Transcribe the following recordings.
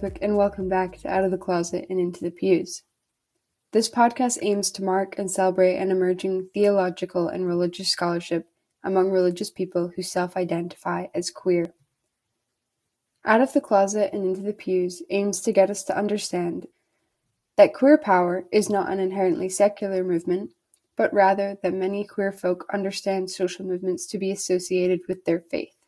Borthwick, and welcome back to Out of the Closet and Into the Pews. This podcast aims to mark and celebrate an emerging theological and religious scholarship among religious people who self identify as queer. Out of the Closet and Into the Pews aims to get us to understand that queer power is not an inherently secular movement, but rather that many queer folk understand social movements to be associated with their faith.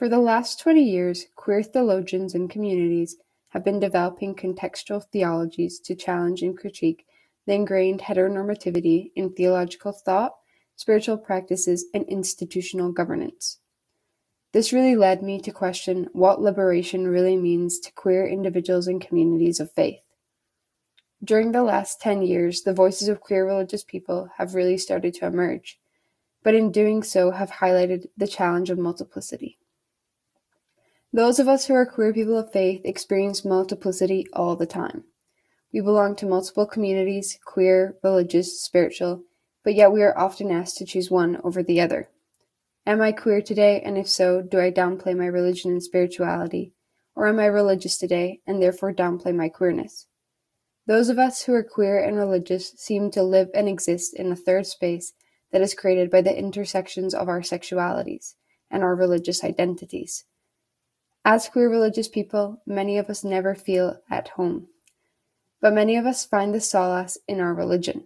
For the last 20 years, queer theologians and communities have been developing contextual theologies to challenge and critique the ingrained heteronormativity in theological thought, spiritual practices, and institutional governance. This really led me to question what liberation really means to queer individuals and communities of faith. During the last 10 years, the voices of queer religious people have really started to emerge, but in doing so have highlighted the challenge of multiplicity. Those of us who are queer people of faith experience multiplicity all the time. We belong to multiple communities, queer, religious, spiritual, but yet we are often asked to choose one over the other. Am I queer today, and if so, do I downplay my religion and spirituality? Or am I religious today, and therefore downplay my queerness? Those of us who are queer and religious seem to live and exist in a third space that is created by the intersections of our sexualities and our religious identities. As queer religious people, many of us never feel at home, but many of us find the solace in our religion.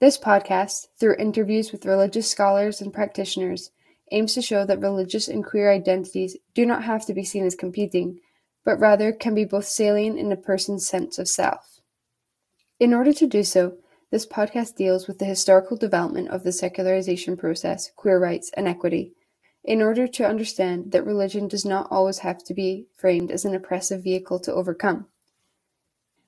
This podcast, through interviews with religious scholars and practitioners, aims to show that religious and queer identities do not have to be seen as competing, but rather can be both salient in a person's sense of self. In order to do so, this podcast deals with the historical development of the secularization process, queer rights, and equity, in order to understand that religion does not always have to be framed as an oppressive vehicle to overcome.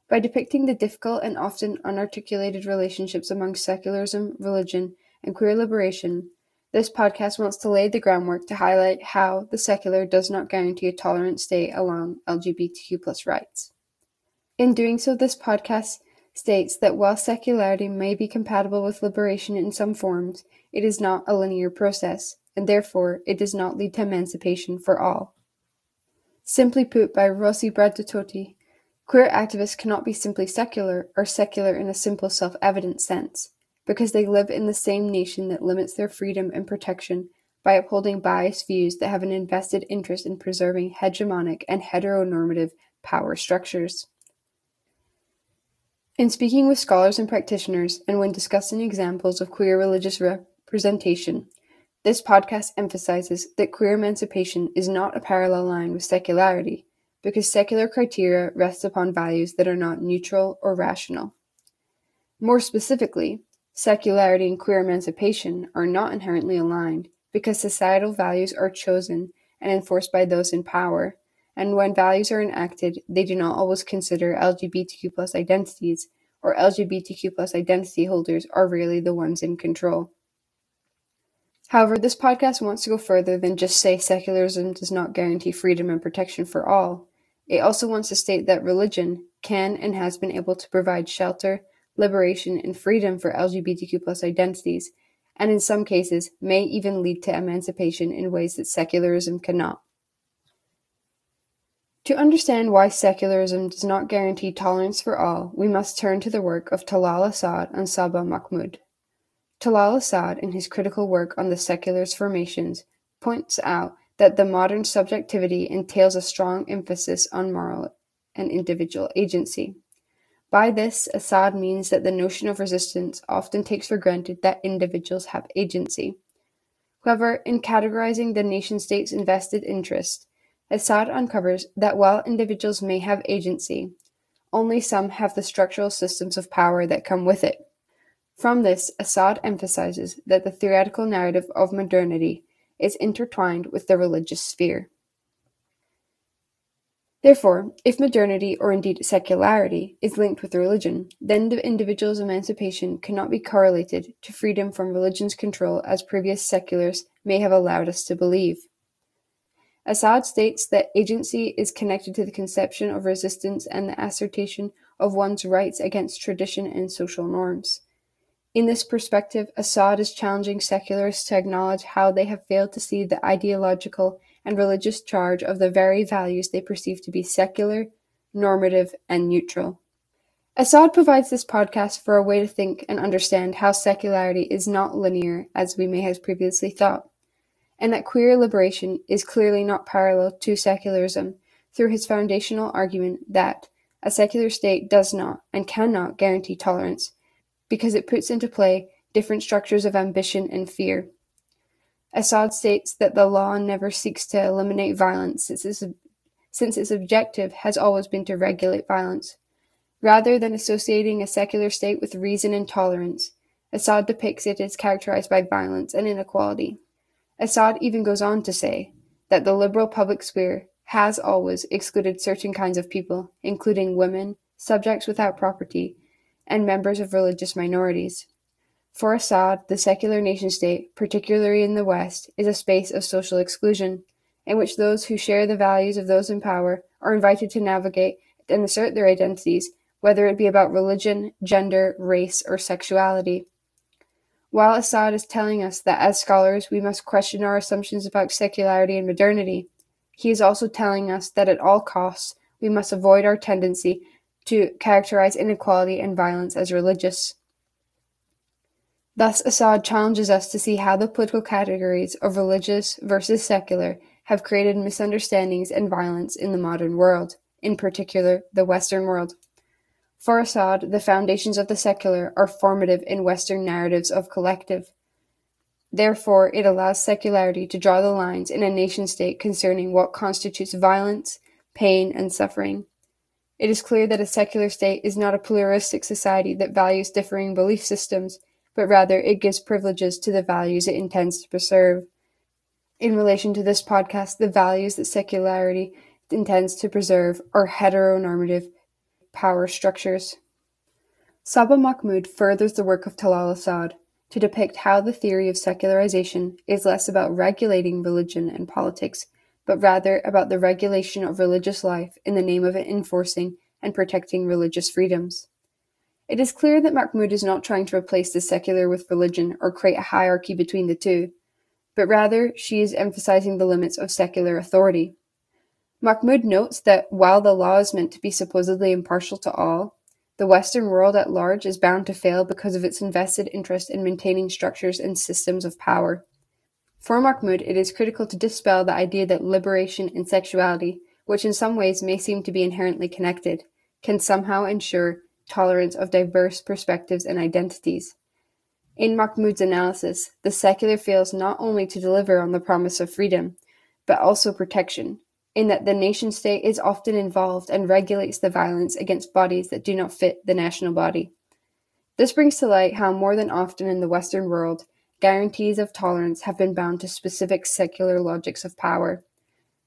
By depicting the difficult and often unarticulated relationships among secularism, religion, and queer liberation, this podcast wants to lay the groundwork to highlight how the secular does not guarantee a tolerant state along LGBTQ rights. In doing so, this podcast states that while secularity may be compatible with liberation in some forms, it is not a linear process, and therefore it does not lead to emancipation for all. Simply put by Rosi Braidotti, queer activists cannot be simply secular or secular in a simple self evident sense, because they live in the same nation that limits their freedom and protection by upholding biased views that have an invested interest in preserving hegemonic and heteronormative power structures. In speaking with scholars and practitioners, and when discussing examples of queer religious representation, this podcast emphasizes that queer emancipation is not a parallel line with secularity, because secular criteria rests upon values that are not neutral or rational. More specifically, secularity and queer emancipation are not inherently aligned because societal values are chosen and enforced by those in power, and when values are enacted, they do not always consider LGBTQ identities, or LGBTQ identity holders are rarely the ones in control. However, this podcast wants to go further than just say secularism does not guarantee freedom and protection for all. It also wants to state that religion can and has been able to provide shelter, liberation, and freedom for LGBTQ identities, and in some cases may even lead to emancipation in ways that secularism cannot. To understand why secularism does not guarantee tolerance for all, we must turn to the work of Talal Asad and Saba Mahmood. Talal Asad, in his critical work on the secularist formations, points out that the modern subjectivity entails a strong emphasis on moral and individual agency. By this, Asad means that the notion of resistance often takes for granted that individuals have agency. However, in categorizing the nation state's invested interest, Asad uncovers that while individuals may have agency, only some have the structural systems of power that come with it. From this, Asad emphasizes that the theoretical narrative of modernity is intertwined with the religious sphere. Therefore, if modernity, or indeed secularity, is linked with religion, then the individual's emancipation cannot be correlated to freedom from religion's control as previous seculars may have allowed us to believe. Asad states that agency is connected to the conception of resistance and the assertion of one's rights against tradition and social norms. In this perspective, Asad is challenging secularists to acknowledge how they have failed to see the ideological and religious charge of the very values they perceive to be secular, normative, and neutral. Asad provides this podcast for a way to think and understand how secularity is not linear as we may have previously thought, and that queer liberation is clearly not parallel to secularism through his foundational argument that a secular state does not and cannot guarantee tolerance because it puts into play different structures of ambition and fear. Asad states that the law never seeks to eliminate violence since its, objective has always been to regulate violence. Rather than associating a secular state with reason and tolerance, Asad depicts it as characterized by violence and inequality. Asad even goes on to say that the liberal public sphere has always excluded certain kinds of people, including women, subjects without property, and members of religious minorities. For Asad, the secular nation state, particularly in the West, is a space of social exclusion, in which those who share the values of those in power are invited to navigate and assert their identities whether it be about religion, gender, race, or sexuality. While Asad is telling us that as scholars we must question our assumptions about secularity and modernity, he is also telling us that at all costs we must avoid our tendency to characterize inequality and violence as religious. Thus, Asad challenges us to see how the political categories of religious versus secular have created misunderstandings and violence in the modern world, in particular the Western world. For Asad, the foundations of the secular are formative in Western narratives of collective. Therefore, it allows secularity to draw the lines in a nation state concerning what constitutes violence, pain, and suffering. It is clear that a secular state is not a pluralistic society that values differing belief systems, but rather it gives privileges to the values it intends to preserve. In relation to this podcast, the values that secularity intends to preserve are heteronormative power structures. Saba Mahmood furthers the work of Talal Asad to depict how the theory of secularization is less about regulating religion and politics, but rather about the regulation of religious life in the name of enforcing and protecting religious freedoms. It is clear that Mahmood is not trying to replace the secular with religion or create a hierarchy between the two, but rather she is emphasizing the limits of secular authority. Mahmood notes that while the law is meant to be supposedly impartial to all, the Western world at large is bound to fail because of its invested interest in maintaining structures and systems of power. For Mahmood, it is critical to dispel the idea that liberation and sexuality, which in some ways may seem to be inherently connected, can somehow ensure tolerance of diverse perspectives and identities. In Mahmood's analysis, the secular fails not only to deliver on the promise of freedom, but also protection, in that the nation state is often involved and regulates the violence against bodies that do not fit the national body. This brings to light how, more than often in the Western world, guarantees of tolerance have been bound to specific secular logics of power,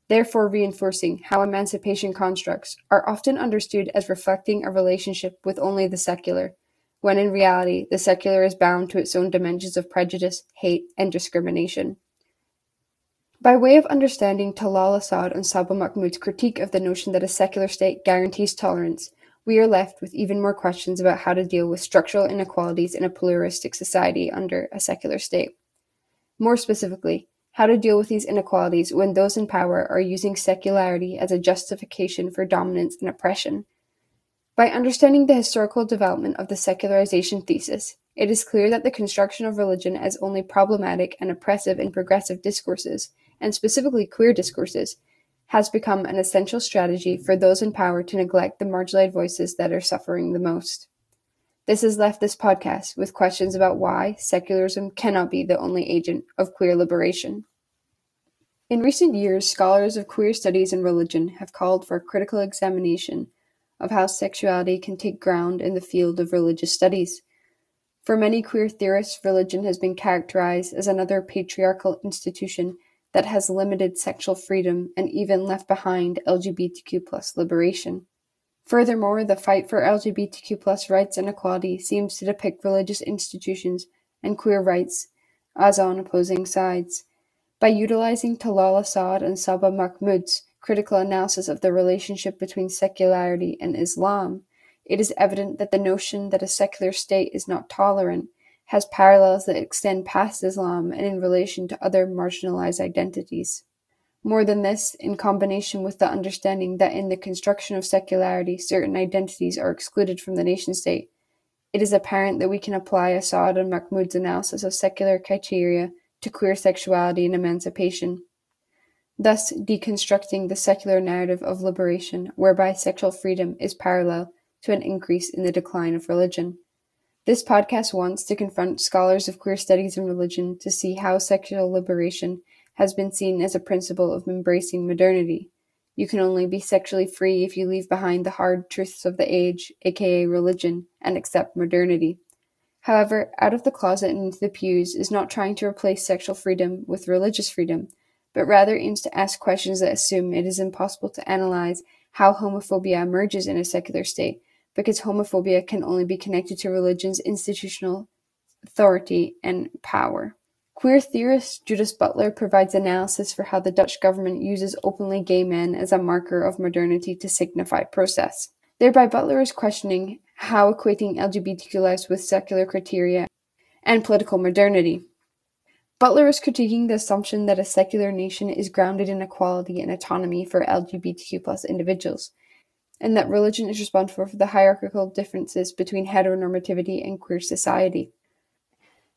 therefore reinforcing how emancipation constructs are often understood as reflecting a relationship with only the secular, when in reality the secular is bound to its own dimensions of prejudice, hate, and discrimination. By way of understanding Talal Asad and Saba Mahmood's critique of the notion that a secular state guarantees tolerance, we are left with even more questions about how to deal with structural inequalities in a pluralistic society under a secular state. More specifically, how to deal with these inequalities when those in power are using secularity as a justification for dominance and oppression. By understanding the historical development of the secularization thesis, it is clear that the construction of religion as only problematic and oppressive in progressive discourses and specifically queer discourses, has become an essential strategy for those in power to neglect the marginalized voices that are suffering the most. This has left this podcast with questions about why secularism cannot be the only agent of queer liberation. In recent years, scholars of queer studies and religion have called for a critical examination of how sexuality can take ground in the field of religious studies. For many queer theorists, religion has been characterized as another patriarchal institution that has limited sexual freedom and even left behind LGBTQ liberation. Furthermore, the fight for LGBTQ rights and equality seems to depict religious institutions and queer rights as on opposing sides. By utilizing Talal Asad and Saba Mahmood's critical analysis of the relationship between secularity and Islam, it is evident that the notion that a secular state is not tolerant has parallels that extend past Islam and in relation to other marginalized identities. More than this, in combination with the understanding that in the construction of secularity certain identities are excluded from the nation state, it is apparent that we can apply Asad and Mahmood's analysis of secular criteria to queer sexuality and emancipation, thus deconstructing the secular narrative of liberation whereby sexual freedom is parallel to an increase in the decline of religion. This podcast wants to confront scholars of queer studies and religion to see how sexual liberation has been seen as a principle of embracing modernity. You can only be sexually free if you leave behind the hard truths of the age, aka religion, and accept modernity. However, Out of the Closet and Into the Pews is not trying to replace sexual freedom with religious freedom, but rather aims to ask questions that assume it is impossible to analyze how homophobia emerges in a secular state, because homophobia can only be connected to religion's institutional authority and power. Queer theorist Judith Butler provides analysis for how the Dutch government uses openly gay men as a marker of modernity to signify process. Thereby, Butler is questioning how equating LGBTQ lives with secular criteria and political modernity. Butler is critiquing the assumption that a secular nation is grounded in equality and autonomy for LGBTQ plus individuals, and that religion is responsible for the hierarchical differences between heteronormativity and queer society.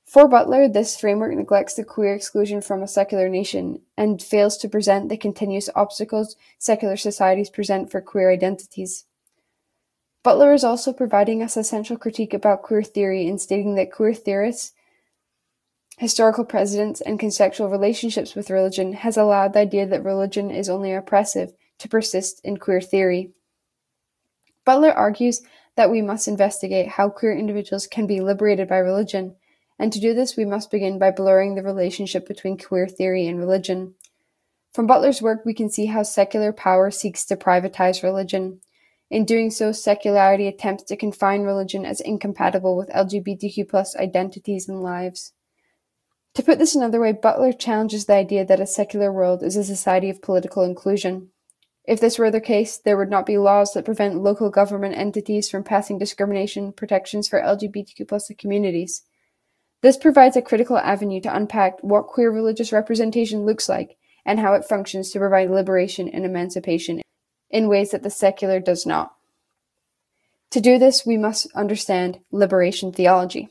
For Butler, this framework neglects the queer exclusion from a secular nation and fails to present the continuous obstacles secular societies present for queer identities. Butler is also providing us a central critique about queer theory in stating that queer theorists, historical precedents, and conceptual relationships with religion has allowed the idea that religion is only oppressive to persist in queer theory. Butler argues that we must investigate how queer individuals can be liberated by religion and to do this, we must begin by blurring the relationship between queer theory and religion. From Butler's work, we can see how secular power seeks to privatize religion. In doing so, secularity attempts to confine religion as incompatible with LGBTQ identities and lives. To put this another way, Butler challenges the idea that a secular world is a society of political inclusion. If this were the case, there would not be laws that prevent local government entities from passing discrimination protections for LGBTQ communities. This provides a critical avenue to unpack what queer religious representation looks like and how it functions to provide liberation and emancipation in ways that the secular does not. To do this, we must understand liberation theology.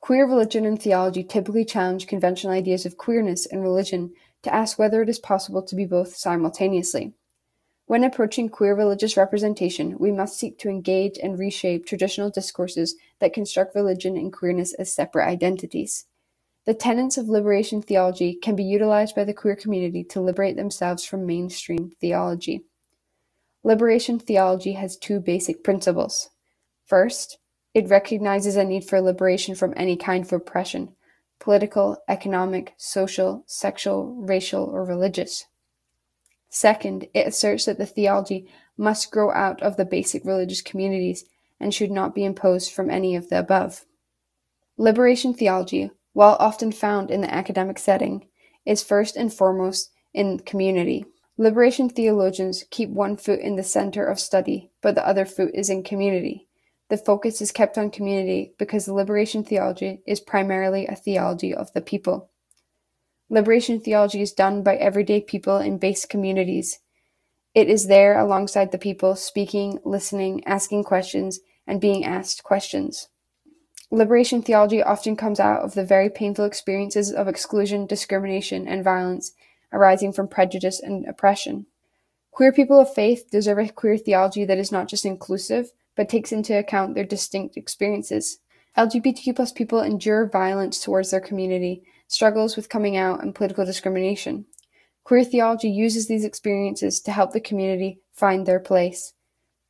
Queer religion and theology typically challenge conventional ideas of queerness and religion to ask whether it is possible to be both simultaneously. When approaching queer religious representation, we must seek to engage and reshape traditional discourses that construct religion and queerness as separate identities. The tenets of liberation theology can be utilized by the queer community to liberate themselves from mainstream theology. Liberation theology has two basic principles. First, it recognizes a need for liberation from any kind of oppression political, economic, social, sexual, racial, or religious. Second, it asserts that the theology must grow out of the basic religious communities and should not be imposed from any of the above. Liberation theology, while often found in the academic setting, is first and foremost in community. Liberation theologians keep one foot in the center of study, but the other foot is in community. The focus is kept on community because liberation theology is primarily a theology of the people. Liberation theology is done by everyday people in base communities. It is there alongside the people, speaking, listening, asking questions, and being asked questions. Liberation theology often comes out of the very painful experiences of exclusion, discrimination, and violence arising from prejudice and oppression. Queer people of faith deserve a queer theology that is not just inclusive, but takes into account their distinct experiences. LGBTQ plus people endure violence towards their community struggles with coming out, and political discrimination. Queer theology uses these experiences to help the community find their place.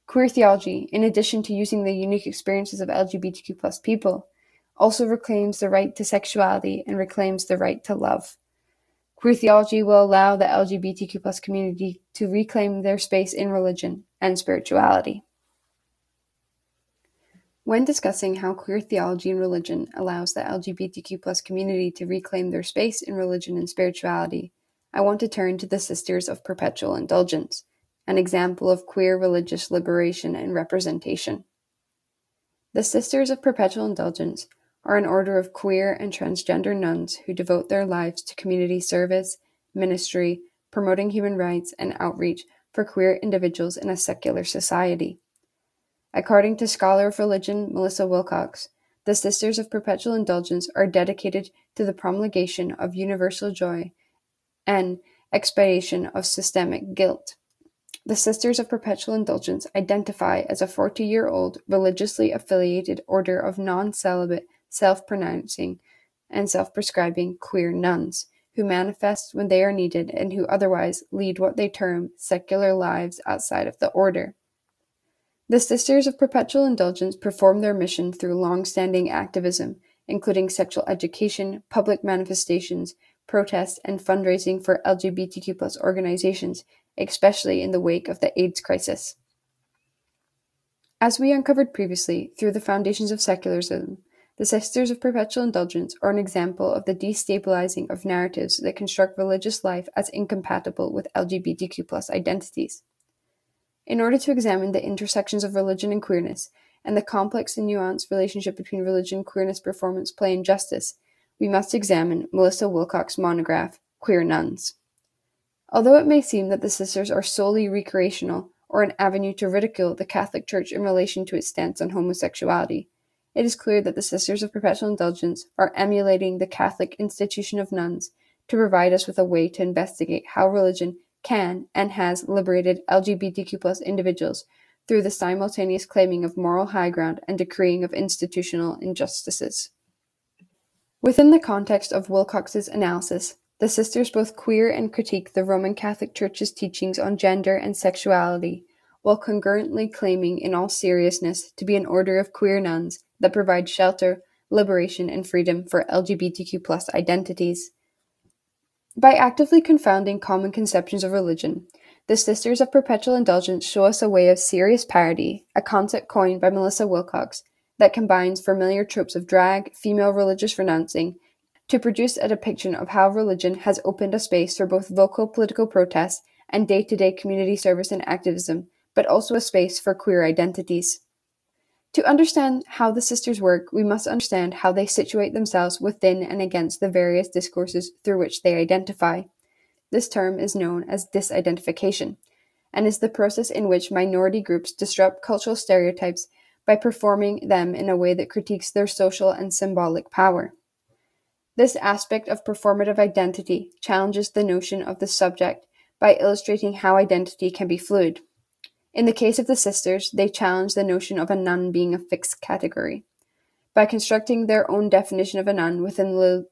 Queer theology, in addition to using the unique experiences of LGBTQ plus people, also reclaims the right to sexuality and reclaims the right to love. Queer theology will allow the LGBTQ plus community to reclaim their space in religion and spirituality. When discussing how queer theology and religion allows the LGBTQ community to reclaim their space in religion and spirituality, I want to turn to the Sisters of Perpetual Indulgence, an example of queer religious liberation and representation. The Sisters of Perpetual Indulgence are an order of queer and transgender nuns who devote their lives to community service, ministry, promoting human rights and outreach for queer individuals in a secular society. According to scholar of religion Melissa Wilcox, the Sisters of Perpetual Indulgence are dedicated to the promulgation of universal joy and expiation of systemic guilt. The Sisters of Perpetual Indulgence identify as a 40 year old religiously affiliated order of non celibate, self pronouncing, and self prescribing queer nuns who manifest when they are needed and who otherwise lead what they term secular lives outside of the order. The Sisters of Perpetual Indulgence perform their mission through long standing activism, including sexual education, public manifestations, protests, and fundraising for LGBTQ organizations, especially in the wake of the AIDS crisis. As we uncovered previously through the foundations of secularism, the Sisters of Perpetual Indulgence are an example of the destabilizing of narratives that construct religious life as incompatible with LGBTQ identities. In order to examine the intersections of religion and queerness, and the complex and nuanced relationship between religion, queerness, performance, play, and justice, we must examine Melissa Wilcox's monograph, Queer Nuns. Although it may seem that the sisters are solely recreational or an avenue to ridicule the Catholic Church in relation to its stance on homosexuality, it is clear that the Sisters of Perpetual Indulgence are emulating the Catholic institution of nuns to provide us with a way to investigate how religion can and has liberated LGBTQ individuals through the simultaneous claiming of moral high ground and decreeing of institutional injustices. Within the context of Wilcox's analysis, the sisters both queer and critique the Roman Catholic Church's teachings on gender and sexuality, while concurrently claiming in all seriousness to be an order of queer nuns that provide shelter, liberation, and freedom for LGBTQ identities. By actively confounding common conceptions of religion, the Sisters of Perpetual Indulgence show us a way of serious parody, a concept coined by Melissa Wilcox, that combines familiar tropes of drag, female religious renouncing, to produce a depiction of how religion has opened a space for both vocal political protest and day to day community service and activism but also a space for queer identities. To understand how the sisters work, we must understand how they situate themselves within and against the various discourses through which they identify. This term is known as disidentification, and is the process in which minority groups disrupt cultural stereotypes by performing them in a way that critiques their social and symbolic power. This aspect of performative identity challenges the notion of the subject by illustrating how identity can be fluid. In the case of the sisters, they challenge the notion of a nun being a fixed category. By constructing their own definition of a nun within the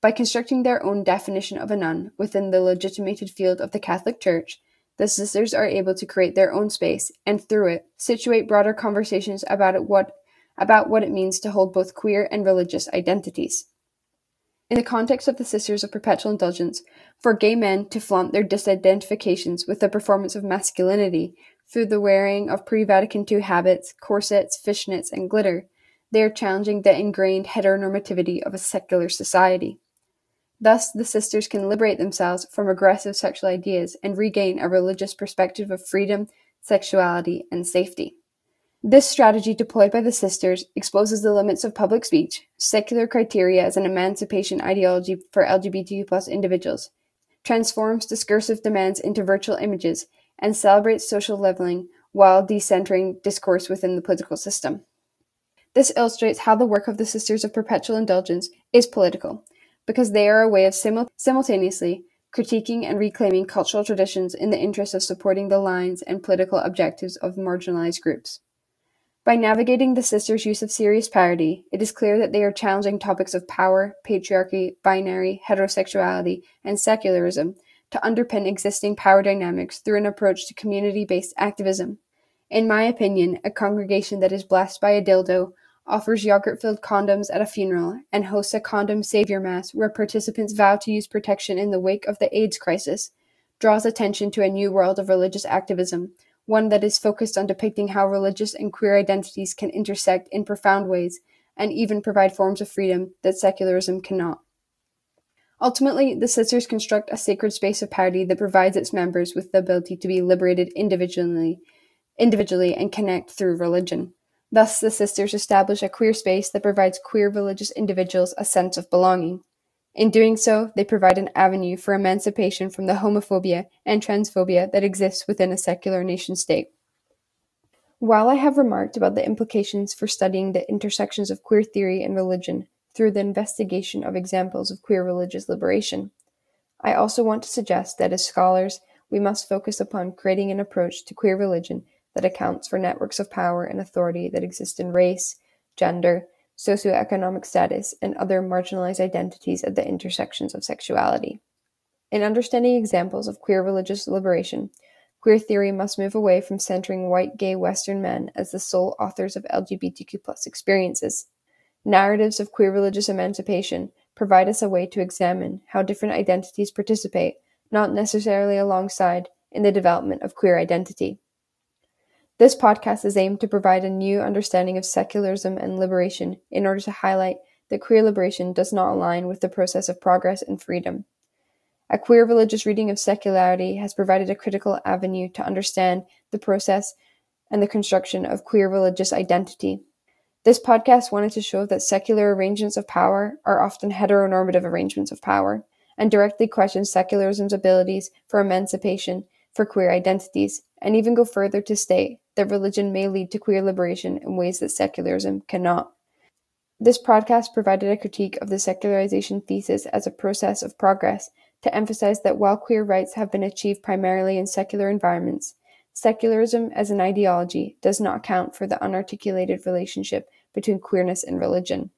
by constructing their own definition of a nun within the legitimated field of the Catholic Church, the sisters are able to create their own space and through it situate broader conversations about what about what it means to hold both queer and religious identities. In the context of the Sisters of Perpetual Indulgence, for gay men to flaunt their disidentifications with the performance of masculinity through the wearing of pre Vatican II habits, corsets, fishnets, and glitter, they are challenging the ingrained heteronormativity of a secular society. Thus, the sisters can liberate themselves from aggressive sexual ideas and regain a religious perspective of freedom, sexuality, and safety. This strategy deployed by the sisters exposes the limits of public speech, secular criteria as an emancipation ideology for LGBTQ individuals, transforms discursive demands into virtual images, and celebrates social leveling while decentering discourse within the political system. This illustrates how the work of the Sisters of Perpetual Indulgence is political, because they are a way of simul- simultaneously critiquing and reclaiming cultural traditions in the interest of supporting the lines and political objectives of marginalized groups. By navigating the sisters' use of serious parody, it is clear that they are challenging topics of power, patriarchy, binary, heterosexuality, and secularism to underpin existing power dynamics through an approach to community based activism. In my opinion, a congregation that is blessed by a dildo, offers yogurt filled condoms at a funeral, and hosts a condom savior mass where participants vow to use protection in the wake of the AIDS crisis draws attention to a new world of religious activism, one that is focused on depicting how religious and queer identities can intersect in profound ways and even provide forms of freedom that secularism cannot. Ultimately, the sisters construct a sacred space of parity that provides its members with the ability to be liberated individually, individually and connect through religion. Thus, the sisters establish a queer space that provides queer religious individuals a sense of belonging. In doing so, they provide an avenue for emancipation from the homophobia and transphobia that exists within a secular nation state. While I have remarked about the implications for studying the intersections of queer theory and religion through the investigation of examples of queer religious liberation, I also want to suggest that as scholars, we must focus upon creating an approach to queer religion that accounts for networks of power and authority that exist in race, gender, socioeconomic status, and other marginalized identities at the intersections of sexuality. In understanding examples of queer religious liberation, queer theory must move away from centering white gay Western men as the sole authors of LGBTQ experiences. Narratives of queer religious emancipation provide us a way to examine how different identities participate, not necessarily alongside, in the development of queer identity. This podcast is aimed to provide a new understanding of secularism and liberation in order to highlight that queer liberation does not align with the process of progress and freedom. A queer religious reading of secularity has provided a critical avenue to understand the process and the construction of queer religious identity. This podcast wanted to show that secular arrangements of power are often heteronormative arrangements of power and directly question secularism's abilities for emancipation for queer identities, and even go further to state that religion may lead to queer liberation in ways that secularism cannot. This podcast provided a critique of the secularization thesis as a process of progress to emphasize that while queer rights have been achieved primarily in secular environments, secularism as an ideology does not account for the unarticulated relationship between queerness and religion.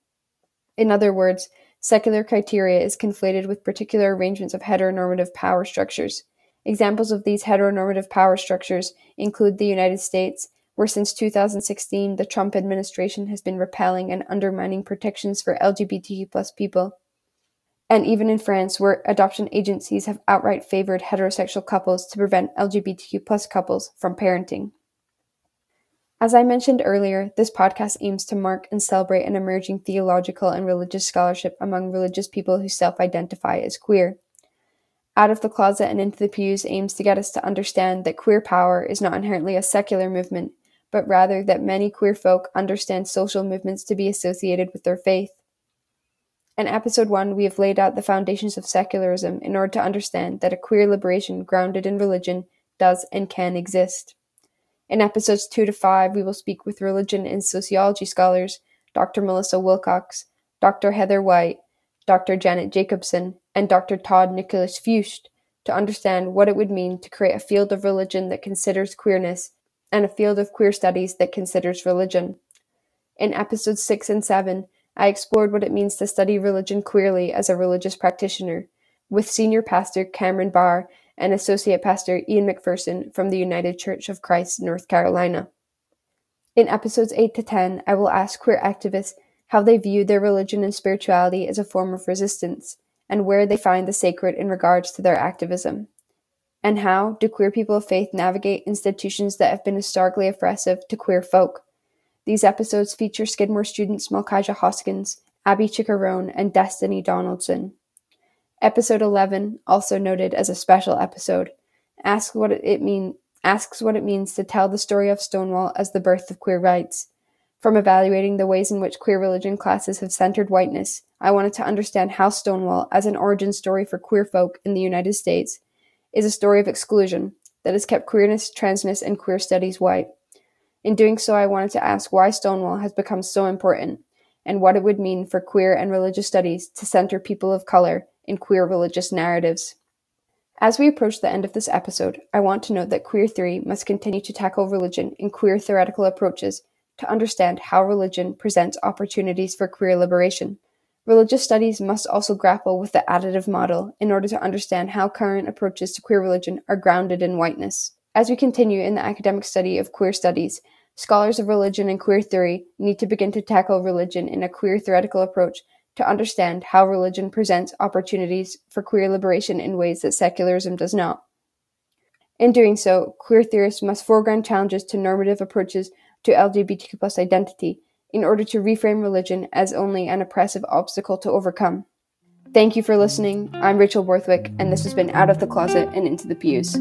In other words, secular criteria is conflated with particular arrangements of heteronormative power structures, Examples of these heteronormative power structures include the United States, where since 2016 the Trump administration has been repelling and undermining protections for LGBTQ people, and even in France, where adoption agencies have outright favored heterosexual couples to prevent LGBTQ plus couples from parenting. As I mentioned earlier, this podcast aims to mark and celebrate an emerging theological and religious scholarship among religious people who self identify as queer. Out of the Closet and Into the Pews aims to get us to understand that queer power is not inherently a secular movement, but rather that many queer folk understand social movements to be associated with their faith. In episode 1, we have laid out the foundations of secularism in order to understand that a queer liberation grounded in religion does and can exist. In episodes 2 to 5, we will speak with religion and sociology scholars Dr. Melissa Wilcox, Dr. Heather White, Dr. Janet Jakobsen, and Dr. Todd Nicholas Fuist to understand what it would mean to create a field of religion that considers queerness and a field of queer studies that considers religion. In episodes 6 and 7, I explored what it means to study religion queerly as a religious practitioner, with senior pastor Cameron Barr and associate pastor Ian McPherson from the United Church of Christ, North Carolina. In episodes 8 to 10, I will ask queer activists how they view their religion and spirituality as a form of resistance, and where they find the sacred in regards to their activism. And how do queer people of faith navigate institutions that have been historically oppressive to queer folk? These episodes feature Skidmore students Malkija Hoskins, Abby Chickarone, and Destiny Donaldson. Episode 11, also noted as a special episode, asks what it mean asks what it means to tell the story of Stonewall as the birth of queer rights from evaluating the ways in which queer religion classes have centered whiteness, I wanted to understand how Stonewall, as an origin story for queer folk in the United States, is a story of exclusion that has kept queerness, transness, and queer studies white. In doing so, I wanted to ask why Stonewall has become so important and what it would mean for queer and religious studies to center people of color in queer religious narratives. As we approach the end of this episode, I want to note that queer theory must continue to tackle religion in queer theoretical approaches to understand how religion presents opportunities for queer liberation. Religious studies must also grapple with the additive model in order to understand how current approaches to queer religion are grounded in whiteness. As we continue in the academic study of queer studies, scholars of religion and queer theory need to begin to tackle religion in a queer theoretical approach to understand how religion presents opportunities for queer liberation in ways that secularism does not. In doing so, queer theorists must foreground challenges to normative approaches to LGBTQ plus identity in order to reframe religion as only an oppressive obstacle to overcome. Thank you for listening. I'm Rachel Borthwick, and this has been Out of the Closet and Into the Pews.